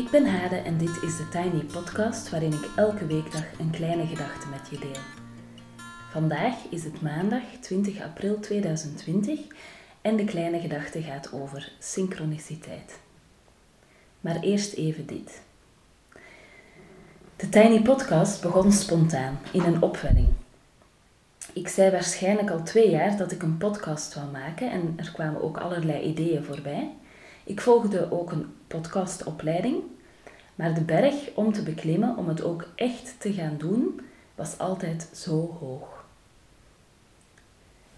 Ik ben Hade en dit is de Tiny Podcast waarin ik elke weekdag een kleine gedachte met je deel. Vandaag is het maandag 20 april 2020 en de kleine gedachte gaat over synchroniciteit. Maar eerst even dit. De Tiny Podcast begon spontaan, in een opwelling. Ik zei waarschijnlijk al twee jaar dat ik een podcast wou maken en er kwamen ook allerlei ideeën voorbij. Ik volgde ook een podcastopleiding, maar de berg om te beklimmen, om het ook echt te gaan doen, was altijd zo hoog.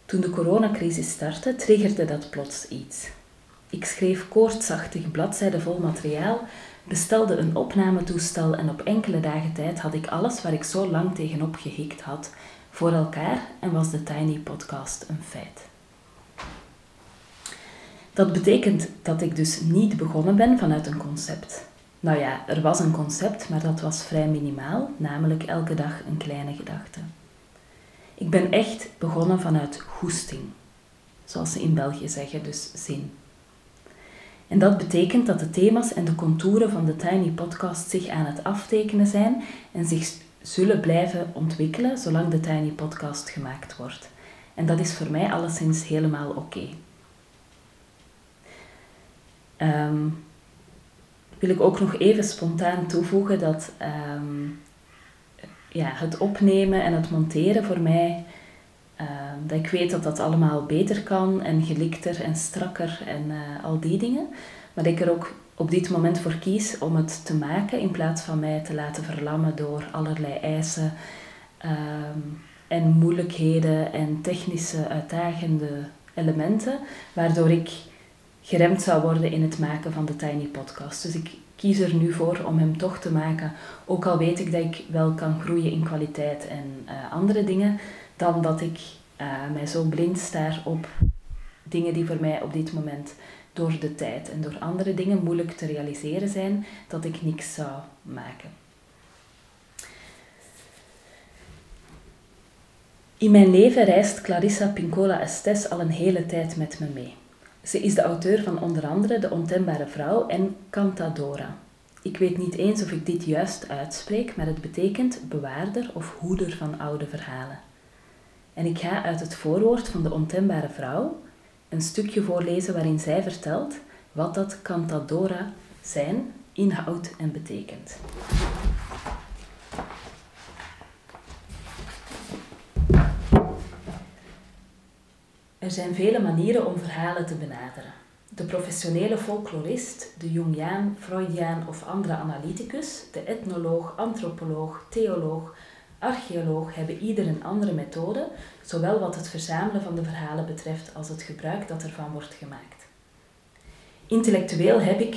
Toen de coronacrisis startte, triggerde dat plots iets. Ik schreef koortsachtig bladzijden vol materiaal, bestelde een opnametoestel en op enkele dagen tijd had ik alles waar ik zo lang tegenop gehikt had voor elkaar en was de Tiny Podcast een feit. Dat betekent dat ik dus niet begonnen ben vanuit een concept. Nou ja, er was een concept, maar dat was vrij minimaal, namelijk elke dag een kleine gedachte. Ik ben echt begonnen vanuit goesting, zoals ze in België zeggen, dus zin. En dat betekent dat de thema's en de contouren van de Tiny Podcast zich aan het aftekenen zijn en zich zullen blijven ontwikkelen zolang de Tiny Podcast gemaakt wordt. En dat is voor mij alleszins helemaal oké. Um, wil ik ook nog even spontaan toevoegen dat ehm, ja, het opnemen en het monteren voor mij, uh, dat ik weet dat dat allemaal beter kan en gelikter en strakker en uh, al die dingen. Maar dat ik er ook op dit moment voor kies om het te maken in plaats van mij te laten verlammen door allerlei eisen en moeilijkheden en technische uitdagende elementen, waardoor ik geremd zou worden in het maken van de Tiny Podcast. Dus ik kies er nu voor om hem toch te maken, ook al weet ik dat ik wel kan groeien in kwaliteit en uh, andere dingen, dan dat ik uh, mij zo blind staar op dingen die voor mij op dit moment door de tijd en door andere dingen moeilijk te realiseren zijn, dat ik niks zou maken. In mijn leven reist Clarissa Pincola Estes al een hele tijd met me mee. Ze is de auteur van onder andere De Ontembare Vrouw en Cantadora. Ik weet niet eens of ik dit juist uitspreek, maar het betekent bewaarder of hoeder van oude verhalen. En ik ga uit het voorwoord van De Ontembare Vrouw een stukje voorlezen waarin zij vertelt wat dat Cantadora zijn, inhoudt en betekent. Er zijn vele manieren om verhalen te benaderen. De professionele folklorist, de Jungiaan, Freudiaan of andere analyticus, de etnoloog, antropoloog, theoloog, archeoloog hebben ieder een andere methode, zowel wat het verzamelen van de verhalen betreft als het gebruik dat ervan wordt gemaakt. Intellectueel heb ik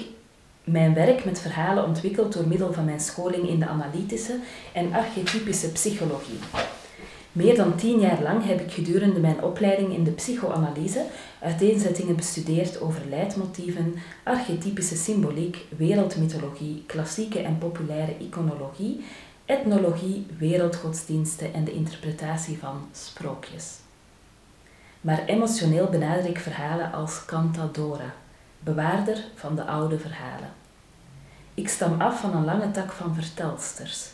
mijn werk met verhalen ontwikkeld door middel van mijn scholing in de analytische en archetypische psychologie. Meer dan tien jaar lang heb ik gedurende mijn opleiding in de psychoanalyse uiteenzettingen bestudeerd over leidmotieven, archetypische symboliek, wereldmythologie, klassieke en populaire iconologie, etnologie, wereldgodsdiensten en de interpretatie van sprookjes. Maar emotioneel benader ik verhalen als cantadora, bewaarder van de oude verhalen. Ik stam af van een lange tak van vertelsters.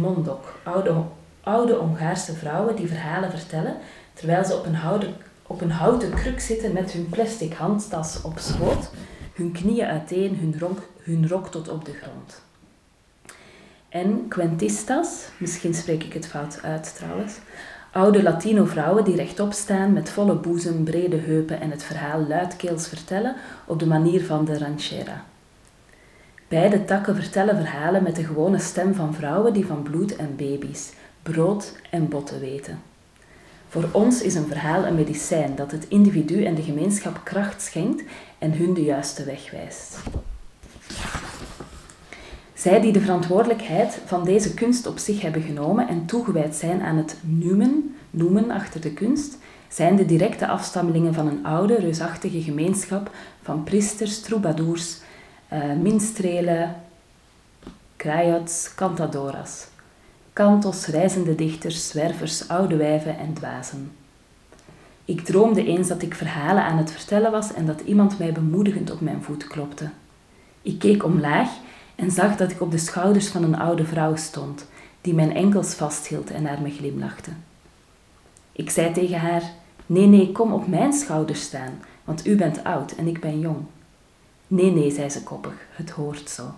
Mondok, oude oude Hongaarse vrouwen die verhalen vertellen terwijl ze op een, houten, op een houten kruk zitten met hun plastic handtas op schoot, hun knieën uiteen, hun rok, hun rok tot op de grond. En Quentistas, misschien spreek ik het fout uit trouwens, oude Latino vrouwen die rechtop staan met volle boezem, brede heupen en het verhaal luidkeels vertellen op de manier van de ranchera. Beide takken vertellen verhalen met de gewone stem van vrouwen die van bloed en baby's, brood en botten weten. Voor ons is een verhaal een medicijn dat het individu en de gemeenschap kracht schenkt en hun de juiste weg wijst. Zij die de verantwoordelijkheid van deze kunst op zich hebben genomen en toegewijd zijn aan het noemen, noemen achter de kunst, zijn de directe afstammelingen van een oude, reusachtige gemeenschap van priesters, troubadours, uh, minstrelen, krajots, cantadoras kantos, reizende dichters, zwervers, oude wijven en dwazen. Ik droomde eens dat ik verhalen aan het vertellen was en dat iemand mij bemoedigend op mijn voet klopte. Ik keek omlaag en zag dat ik op de schouders van een oude vrouw stond, die mijn enkels vasthield en naar me glimlachte. Ik zei tegen haar: Nee, nee, kom op mijn schouders staan, want u bent oud en ik ben jong. Nee, nee, zei ze koppig, het hoort zo.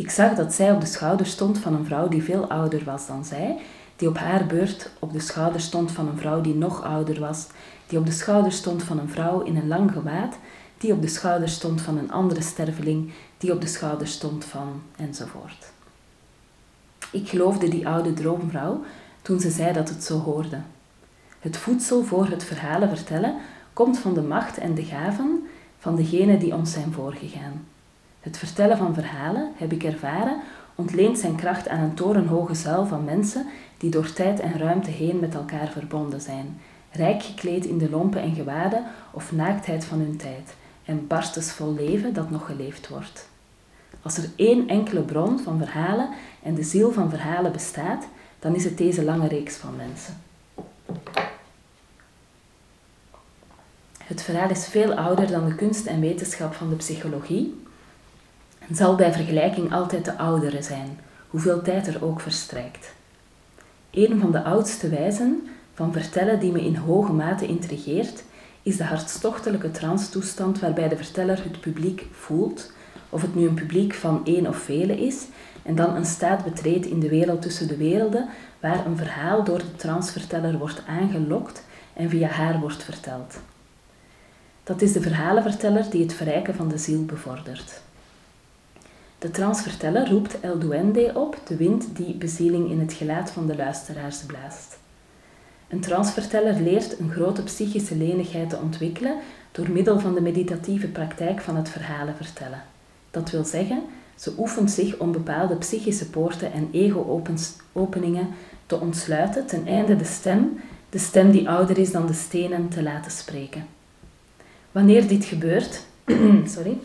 Ik zag dat zij op de schouder stond van een vrouw die veel ouder was dan zij, die op haar beurt op de schouder stond van een vrouw die nog ouder was, die op de schouder stond van een vrouw in een lang gewaad, die op de schouder stond van een andere sterveling, die op de schouder stond van enzovoort. Ik geloofde die oude droomvrouw toen ze zei dat het zo hoorde. Het voedsel voor het verhalen vertellen komt van de macht en de gaven van degenen die ons zijn voorgegaan. Het vertellen van verhalen, heb ik ervaren, ontleent zijn kracht aan een torenhoge zuil van mensen die door tijd en ruimte heen met elkaar verbonden zijn, rijk gekleed in de lompen en gewaden of naaktheid van hun tijd, en barstensvol leven dat nog geleefd wordt. Als er één enkele bron van verhalen en de ziel van verhalen bestaat, dan is het deze lange reeks van mensen. Het verhaal is veel ouder dan de kunst en wetenschap van de psychologie zal bij vergelijking altijd de oudere zijn, hoeveel tijd er ook verstrijkt. Een van de oudste wijzen van vertellen die me in hoge mate intrigeert, is de hartstochtelijke transtoestand waarbij de verteller het publiek voelt, of het nu een publiek van één of vele is, en dan een staat betreedt in de wereld tussen de werelden, waar een verhaal door de transverteller wordt aangelokt en via haar wordt verteld. Dat is de verhalenverteller die het verrijken van de ziel bevordert. De transverteller roept El Duende op, de wind die bezieling in het gelaat van de luisteraars blaast. Een transverteller leert een grote psychische lenigheid te ontwikkelen door middel van de meditatieve praktijk van het verhalen vertellen. Dat wil zeggen, ze oefent zich om bepaalde psychische poorten en ego-openingen te ontsluiten, ten einde de stem, de stem die ouder is dan de stenen, te laten spreken. Wanneer dit gebeurt, sorry,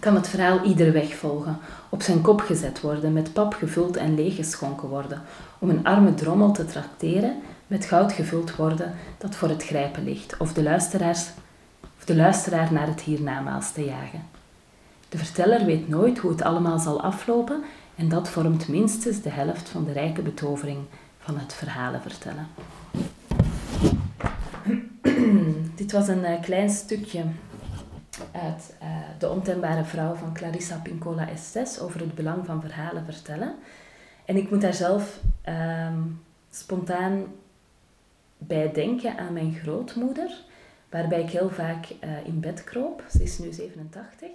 kan het verhaal iedere weg volgen, op zijn kop gezet worden, met pap gevuld en leeggeschonken worden, om een arme drommel te trakteren, met goud gevuld worden dat voor het grijpen ligt, of de, luisteraars, of de luisteraar naar het hiernamaals te jagen. De verteller weet nooit hoe het allemaal zal aflopen en dat vormt minstens de helft van de rijke betovering van het verhalen vertellen. Dit was een uh, klein stukje uit uh, De ontembare vrouw van Clarissa Pincola Estes over het belang van verhalen vertellen. En ik moet daar zelf uh, spontaan bij denken aan mijn grootmoeder, waarbij ik heel vaak uh, in bed kroop. Ze is nu 87.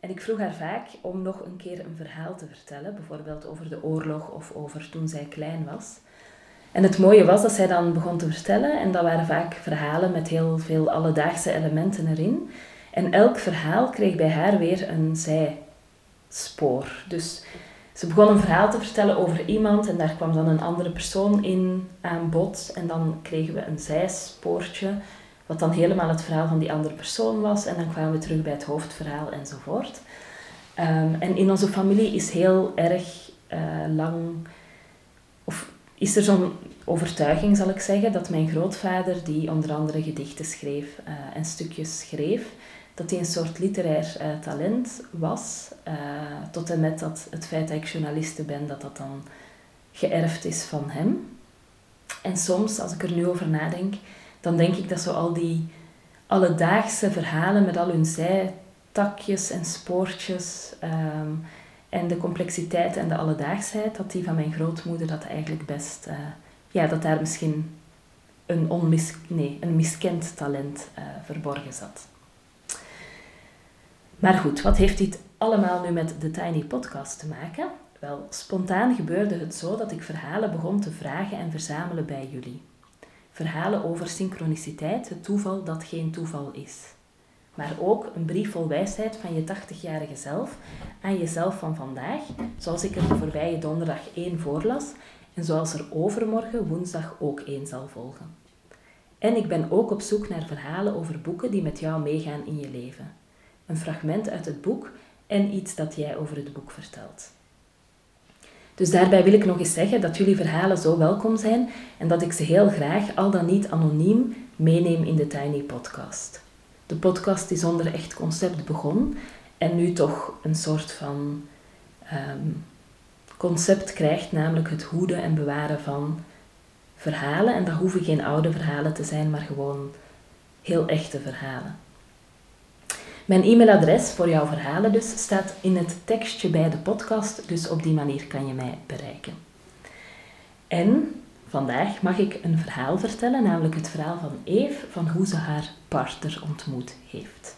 En ik vroeg haar vaak om nog een keer een verhaal te vertellen, bijvoorbeeld over de oorlog of over toen zij klein was. En het mooie was dat zij dan begon te vertellen, en dat waren vaak verhalen met heel veel alledaagse elementen erin. En elk verhaal kreeg bij haar weer een zijspoor. Dus ze begon een verhaal te vertellen over iemand en daar kwam dan een andere persoon in aan bod. En dan kregen we een zijspoortje, wat dan helemaal het verhaal van die andere persoon was. En dan kwamen we terug bij het hoofdverhaal enzovoort. Um, en in onze familie is heel erg uh, lang, of is er zo'n overtuiging, zal ik zeggen, dat mijn grootvader, die onder andere gedichten schreef uh, en stukjes schreef, dat hij een soort literair uh, talent was. Uh, tot en met dat het feit dat ik journaliste ben, dat dat dan geërfd is van hem. En soms, als ik er nu over nadenk, dan denk ik dat zo al die alledaagse verhalen met al hun zijtakjes en spoortjes um, en de complexiteit en de alledaagsheid, dat die van mijn grootmoeder dat eigenlijk best, uh, ja, dat daar misschien een, onmis, nee, een miskend talent verborgen zat. Maar goed, wat heeft dit allemaal nu met de Tiny Podcast te maken? Wel, spontaan gebeurde het zo dat ik verhalen begon te vragen en verzamelen bij jullie. Verhalen over synchroniciteit, het toeval dat geen toeval is. Maar ook een brief vol wijsheid van je 80-jarige zelf aan jezelf van vandaag, zoals ik er de voorbije donderdag één voorlas en zoals er overmorgen woensdag ook één zal volgen. En ik ben ook op zoek naar verhalen over boeken die met jou meegaan in je leven een fragment uit het boek en iets dat jij over het boek vertelt. Dus daarbij wil ik nog eens zeggen dat jullie verhalen zo welkom zijn en dat ik ze heel graag, al dan niet anoniem, meeneem in de Tiny Podcast. De podcast die zonder echt concept begon en nu toch een soort van ehm, concept krijgt, namelijk het hoeden en bewaren van verhalen. En dat hoeven geen oude verhalen te zijn, maar gewoon heel echte verhalen. Mijn e-mailadres voor jouw verhalen dus staat in het tekstje bij de podcast, dus op die manier kan je mij bereiken. En vandaag mag ik een verhaal vertellen, namelijk het verhaal van Eve van hoe ze haar partner ontmoet heeft.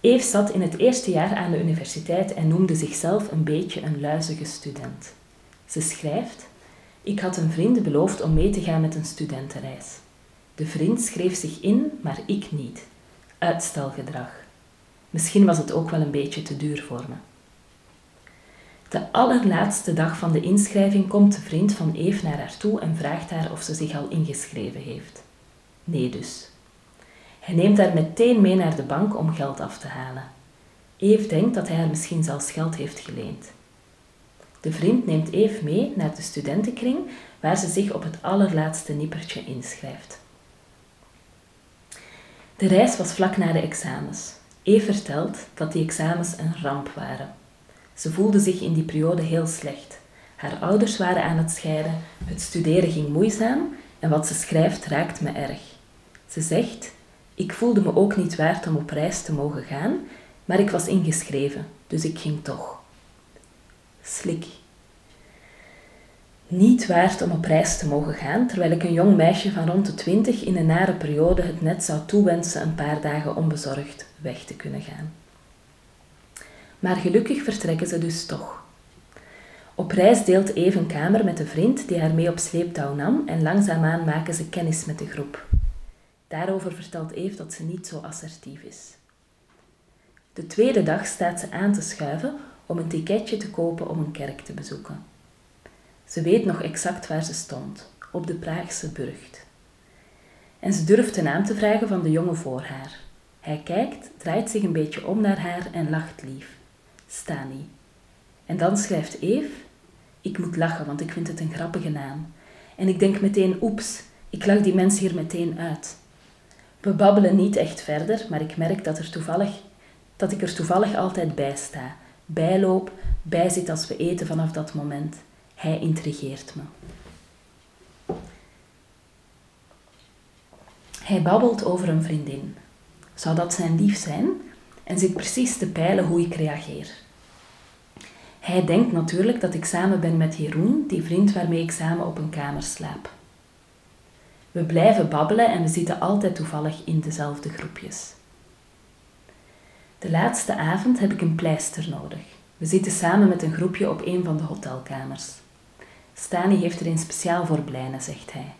Eve zat in het eerste jaar aan de universiteit en noemde zichzelf een beetje een luizige student. Ze schrijft: Ik had een vriend beloofd om mee te gaan met een studentenreis. De vriend schreef zich in, maar ik niet. Uitstelgedrag. Misschien was het ook wel een beetje te duur voor me. De allerlaatste dag van de inschrijving komt de vriend van Eve naar haar toe en vraagt haar of ze zich al ingeschreven heeft. Nee dus. Hij neemt haar meteen mee naar de bank om geld af te halen. Eve denkt dat hij haar misschien zelfs geld heeft geleend. De vriend neemt Eve mee naar de studentenkring waar ze zich op het allerlaatste nippertje inschrijft. De reis was vlak na de examens. Eve vertelt dat die examens een ramp waren. Ze voelde zich in die periode heel slecht. Haar ouders waren aan het scheiden, het studeren ging moeizaam en wat ze schrijft raakt me erg. Ze zegt: Ik voelde me ook niet waard om op reis te mogen gaan, maar ik was ingeschreven, dus ik ging toch. Slik niet waard om op reis te mogen gaan, terwijl ik een jong meisje van rond de twintig in een nare periode het net zou toewensen een paar dagen onbezorgd weg te kunnen gaan. Maar gelukkig vertrekken ze dus toch. Op reis deelt Eve een kamer met een vriend die haar mee op sleeptouw nam en langzaamaan maken ze kennis met de groep. Daarover vertelt Eve dat ze niet zo assertief is. De tweede dag staat ze aan te schuiven om een ticketje te kopen om een kerk te bezoeken. Ze weet nog exact waar ze stond, op de Praagse burcht. En ze durft de naam te vragen van de jongen voor haar. Hij kijkt, draait zich een beetje om naar haar en lacht lief. Stani. En dan schrijft Eve: Ik moet lachen, want ik vind het een grappige naam. En ik denk meteen: oeps, ik lach die mens hier meteen uit. We babbelen niet echt verder, maar ik merk dat, er toevallig, dat ik er toevallig altijd bij sta. Bijloop, bijzit als we eten vanaf dat moment. Hij intrigeert me. Hij babbelt over een vriendin. Zou dat zijn lief zijn? En zit precies te peilen hoe ik reageer. Hij denkt natuurlijk dat ik samen ben met Jeroen, die vriend waarmee ik samen op een kamer slaap. We blijven babbelen en we zitten altijd toevallig in dezelfde groepjes. De laatste avond heb ik een pleister nodig. We zitten samen met een groepje op een van de hotelkamers. Stani heeft er een speciaal voor Blijnen, zegt hij.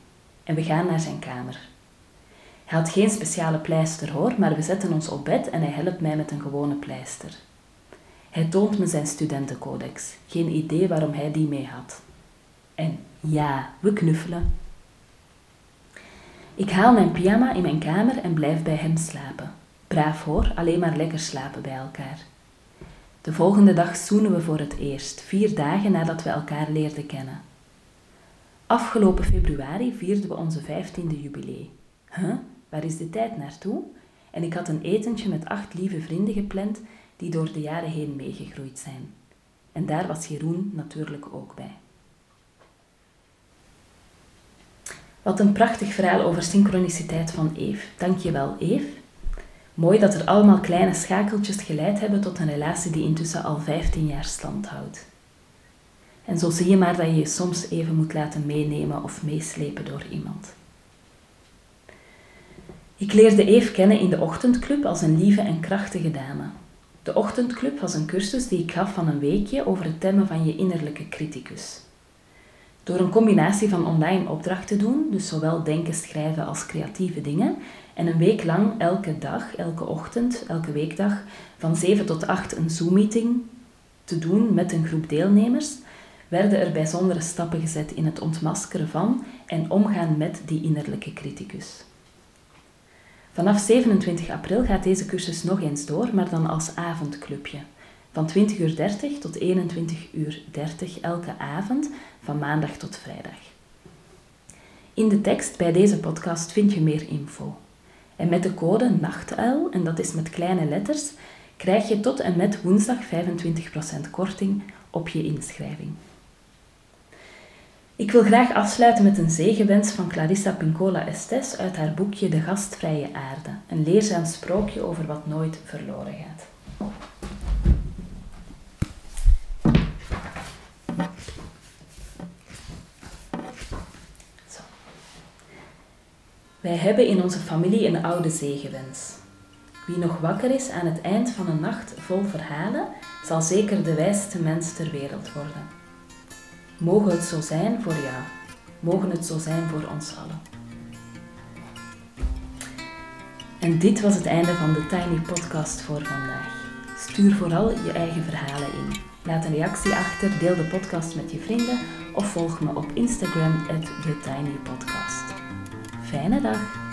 En we gaan naar zijn kamer. Hij had geen speciale pleister hoor, maar we zetten ons op bed en hij helpt mij met een gewone pleister. Hij toont me zijn studentencodex. Geen idee waarom hij die mee had. En ja, we knuffelen. Ik haal mijn pyjama in mijn kamer en blijf bij hem slapen. Braaf hoor, alleen maar lekker slapen bij elkaar. De volgende dag zoenen we voor het eerst, vier dagen nadat we elkaar leerden kennen. Afgelopen februari vierden we onze vijftiende jubilee. Huh? Waar is de tijd naartoe? En ik had een etentje met acht lieve vrienden gepland die door de jaren heen meegegroeid zijn. En daar was Jeroen natuurlijk ook bij. Wat een prachtig verhaal over synchroniciteit van Eve. Dankjewel, Eve. Mooi dat er allemaal kleine schakeltjes geleid hebben tot een relatie die intussen al 15 jaar stand houdt. En zo zie je maar dat je je soms even moet laten meenemen of meeslepen door iemand. Ik leerde Eve kennen in de ochtendclub als een lieve en krachtige dame. De ochtendclub was een cursus die ik gaf van een weekje over het temmen van je innerlijke criticus. Door een combinatie van online opdrachten doen, dus zowel denken, schrijven als creatieve dingen, en een week lang elke dag, elke ochtend, elke weekdag van 7 tot 8 een Zoom-meeting te doen met een groep deelnemers, werden er bijzondere stappen gezet in het ontmaskeren van en omgaan met die innerlijke criticus. Vanaf 27 april gaat deze cursus nog eens door, maar dan als avondclubje. Van 20.30 uur tot 21.30 uur elke avond, van maandag tot vrijdag. In de tekst bij deze podcast vind je meer info. En met de code NACHTUIL, en dat is met kleine letters, krijg je tot en met woensdag 25% korting op je inschrijving. Ik wil graag afsluiten met een zegenwens van Clarissa Pincola Estes uit haar boekje De Gastvrije Aarde, een leerzaam sprookje over wat nooit verloren gaat. Wij hebben in onze familie een oude zegenwens. Wie nog wakker is aan het eind van een nacht vol verhalen, zal zeker de wijste mens ter wereld worden. Mogen het zo zijn voor jou, mogen het zo zijn voor ons allen. En dit was het einde van de Tiny Podcast voor vandaag. Stuur vooral je eigen verhalen in. Laat een reactie achter, deel de podcast met je vrienden of volg me op Instagram TheTinyPodcast. Fijne dag!